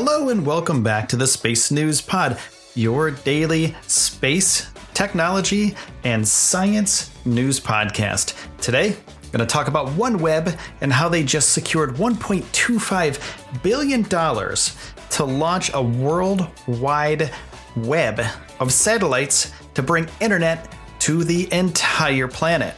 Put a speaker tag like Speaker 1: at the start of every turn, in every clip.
Speaker 1: Hello and welcome back to the Space News Pod, your daily space, technology, and science news podcast. Today, I'm going to talk about OneWeb and how they just secured $1.25 billion to launch a worldwide web of satellites to bring internet to the entire planet.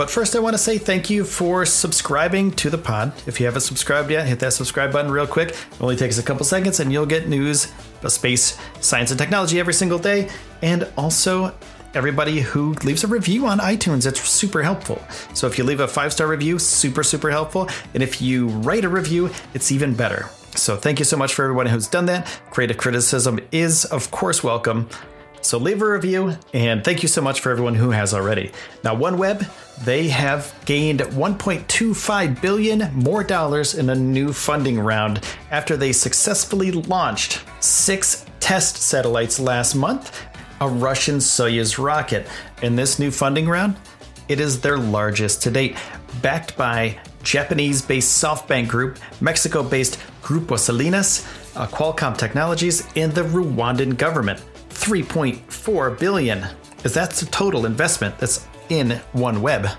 Speaker 1: But first, I want to say thank you for subscribing to the pod. If you haven't subscribed yet, hit that subscribe button real quick. It only takes a couple seconds, and you'll get news of space, science, and technology every single day. And also, everybody who leaves a review on iTunes, it's super helpful. So if you leave a five star review, super, super helpful. And if you write a review, it's even better. So thank you so much for everyone who's done that. Creative criticism is, of course, welcome. So leave a review, and thank you so much for everyone who has already. Now, OneWeb, they have gained 1.25 billion more dollars in a new funding round after they successfully launched six test satellites last month, a Russian Soyuz rocket. In this new funding round, it is their largest to date, backed by Japanese-based SoftBank Group, Mexico-based Grupo Salinas, uh, Qualcomm Technologies, and the Rwandan government. 3.4 billion is that's the total investment that's in OneWeb.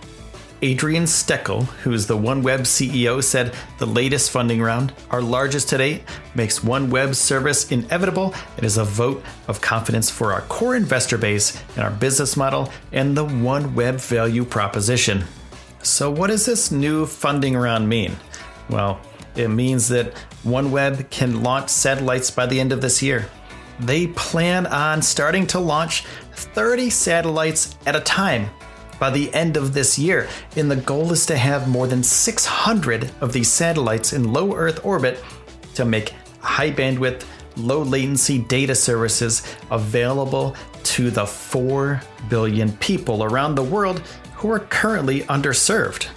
Speaker 1: Adrian Steckel, who is the OneWeb CEO, said the latest funding round, our largest to date, makes OneWeb service inevitable. It is a vote of confidence for our core investor base and our business model and the OneWeb value proposition. So, what does this new funding round mean? Well, it means that OneWeb can launch satellites by the end of this year they plan on starting to launch 30 satellites at a time by the end of this year. And the goal is to have more than 600 of these satellites in low Earth orbit to make high bandwidth, low latency data services available to the 4 billion people around the world who are currently underserved.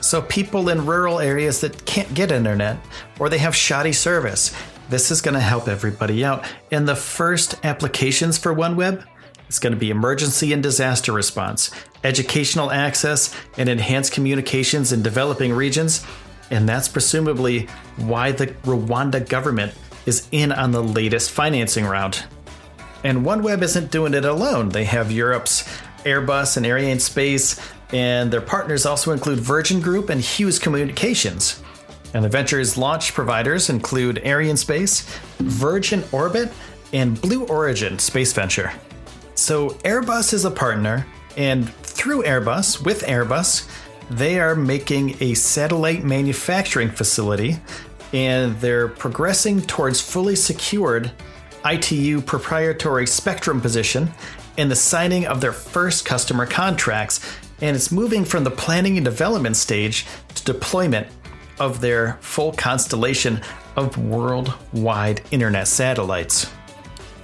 Speaker 1: So, people in rural areas that can't get internet or they have shoddy service this is going to help everybody out. And the first applications for OneWeb is going to be emergency and disaster response, educational access, and enhanced communications in developing regions. And that's presumably why the Rwanda government is in on the latest financing round. And OneWeb isn't doing it alone. They have Europe's Airbus and Arianespace, and their partners also include Virgin Group and Hughes Communications. And the venture's launch providers include Arianespace, Virgin Orbit, and Blue Origin Space Venture. So Airbus is a partner, and through Airbus, with Airbus, they are making a satellite manufacturing facility and they're progressing towards fully secured ITU proprietary spectrum position and the signing of their first customer contracts. And it's moving from the planning and development stage to deployment of their full constellation of worldwide internet satellites.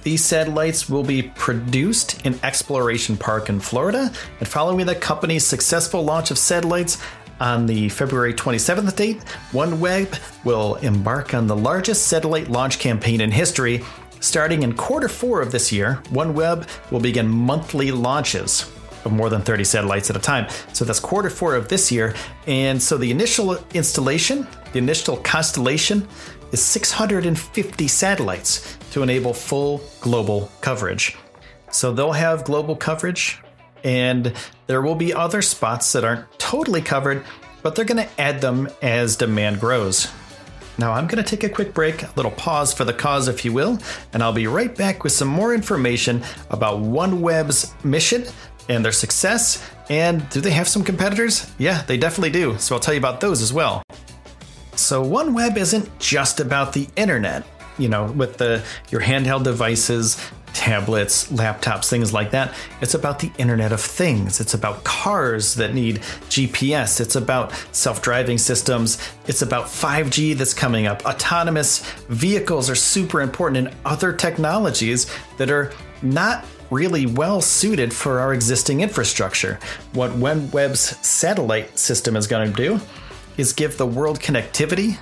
Speaker 1: These satellites will be produced in Exploration Park in Florida, and following the company's successful launch of satellites on the February 27th date, OneWeb will embark on the largest satellite launch campaign in history. Starting in quarter four of this year, OneWeb will begin monthly launches of more than 30 satellites at a time. So that's quarter four of this year. And so the initial installation, the initial constellation, is 650 satellites to enable full global coverage. So they'll have global coverage And there will be other spots that aren't totally covered, but they're going to add them as demand grows. Now, I'm going to take a quick break, a little pause for the cause, if you will, and I'll be right back with some more information about OneWeb's mission and their success. And do they have some competitors? Yeah, they definitely do. So I'll tell you about those as well. So OneWeb isn't just about the internet, you know, with the your handheld devices, tablets, laptops, things like that. It's about the Internet of Things. It's about cars that need GPS. It's about self driving systems. It's about 5G that's coming up. Autonomous vehicles are super important and other technologies that are not really well suited for our existing infrastructure. What OneWeb's satellite system is going to do is give the world connectivity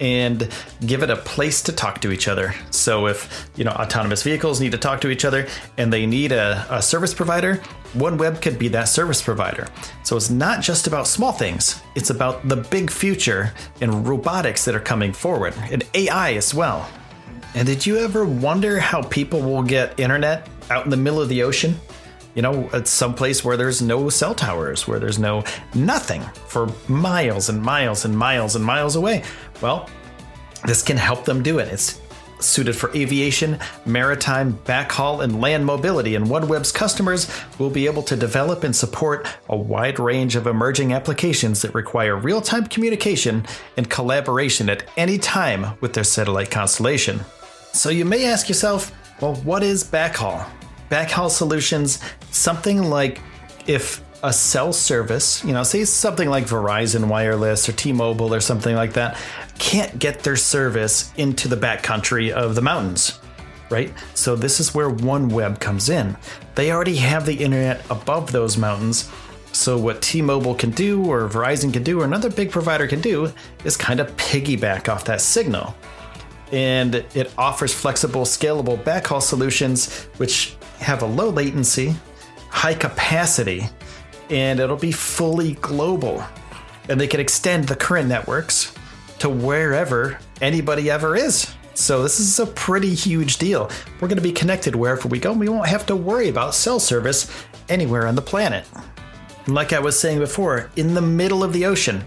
Speaker 1: and give it a place to talk to each other. So if you know autonomous vehicles need to talk to each other and they need a, a, service provider, OneWeb could be that service provider. So it's not just about small things; it's about the big future and robotics that are coming forward and AI as well. And did you ever wonder how people will get internet out in the middle of the ocean? you know, at some place where there's no cell towers, where there's no nothing for miles and miles and miles and miles away. Well, this can help them do it. It's suited for aviation, maritime, backhaul, and land mobility, and OneWeb's customers will be able to develop and support a wide range of emerging applications that require real time communication and collaboration at any time with their satellite constellation. So you may ask yourself, well, what is backhaul? Backhaul solutions, something like if a cell service, you know, say something like Verizon Wireless or T Mobile or something like that, can't get their service into the backcountry of the mountains, right? So this is where OneWeb comes in. They already have the internet above those mountains. So what T-Mobile can do or Verizon can do or another big provider can do is kind of piggyback off that signal. And it offers flexible, scalable backhaul solutions which have a low latency, high capacity, and it'll be fully global. And they can extend the current networks to wherever anybody ever is. So this is a pretty huge deal. We're going to be connected wherever we go. And We won't have to worry about cell service anywhere on the planet. And like I was saying before, in the middle of the ocean,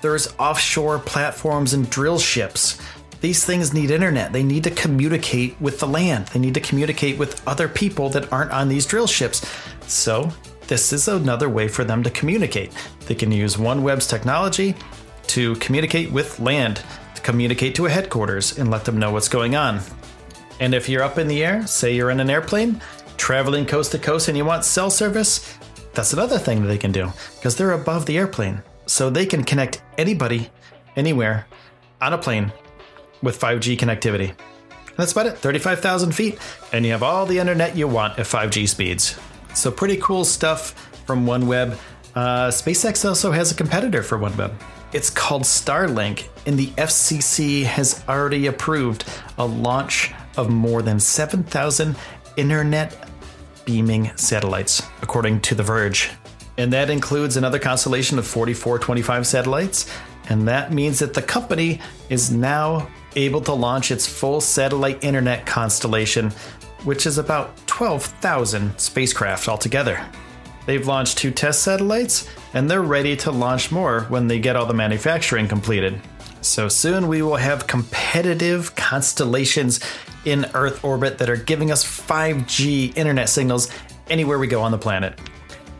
Speaker 1: there's offshore platforms and drill ships. These things need internet. They need to communicate with the land. They need to communicate with other people that aren't on these drill ships. So, this is another way for them to communicate. They can use OneWeb's technology to communicate with land, to communicate to a headquarters and let them know what's going on. And if you're up in the air, say you're in an airplane, traveling coast to coast and you want cell service, that's another thing that they can do because they're above the airplane. So they can connect anybody, anywhere, on a plane with 5G connectivity. And that's about it 35,000 feet, and you have all the internet you want at 5G speeds. So, pretty cool stuff from OneWeb. Uh, SpaceX also has a competitor for OneWeb. It's called Starlink, and the FCC has already approved a launch of more than 7,000 internet beaming satellites, according to The Verge. And that includes another constellation of 4425 satellites. And that means that the company is now able to launch its full satellite internet constellation, which is about 12,000 spacecraft altogether. They've launched two test satellites, and they're ready to launch more when they get all the manufacturing completed. So soon we will have competitive constellations in Earth orbit that are giving us 5G internet signals anywhere we go on the planet.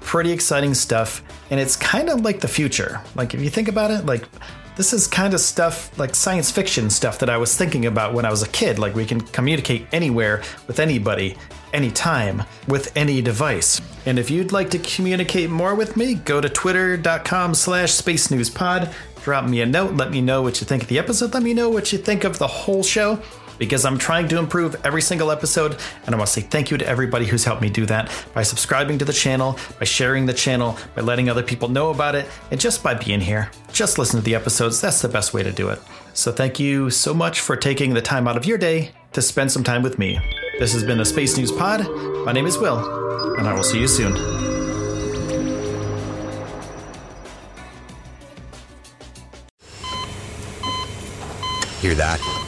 Speaker 1: Pretty exciting stuff, and it's kind of like the future. Like, if you think about it, like this is kind of stuff like science fiction stuff that I was thinking about when I was a kid. Like we can communicate anywhere with anybody, anytime, with any device. And if you'd like to communicate more with me, go to twitter.com slash space news pod. Drop me a note, let me know what you think of the episode, let me know what you think of the whole show because I'm trying to improve every single episode. And I want to say thank you to everybody who's helped me do that by subscribing to the channel, by sharing the channel, by letting other people know about it, and just by being here. Just listen to the episodes. That's the best way to do it. So thank you so much for taking the time out of your day to spend some time with me. This has been the Space News Pod. My name is Will, and I will see you soon.
Speaker 2: Hear that?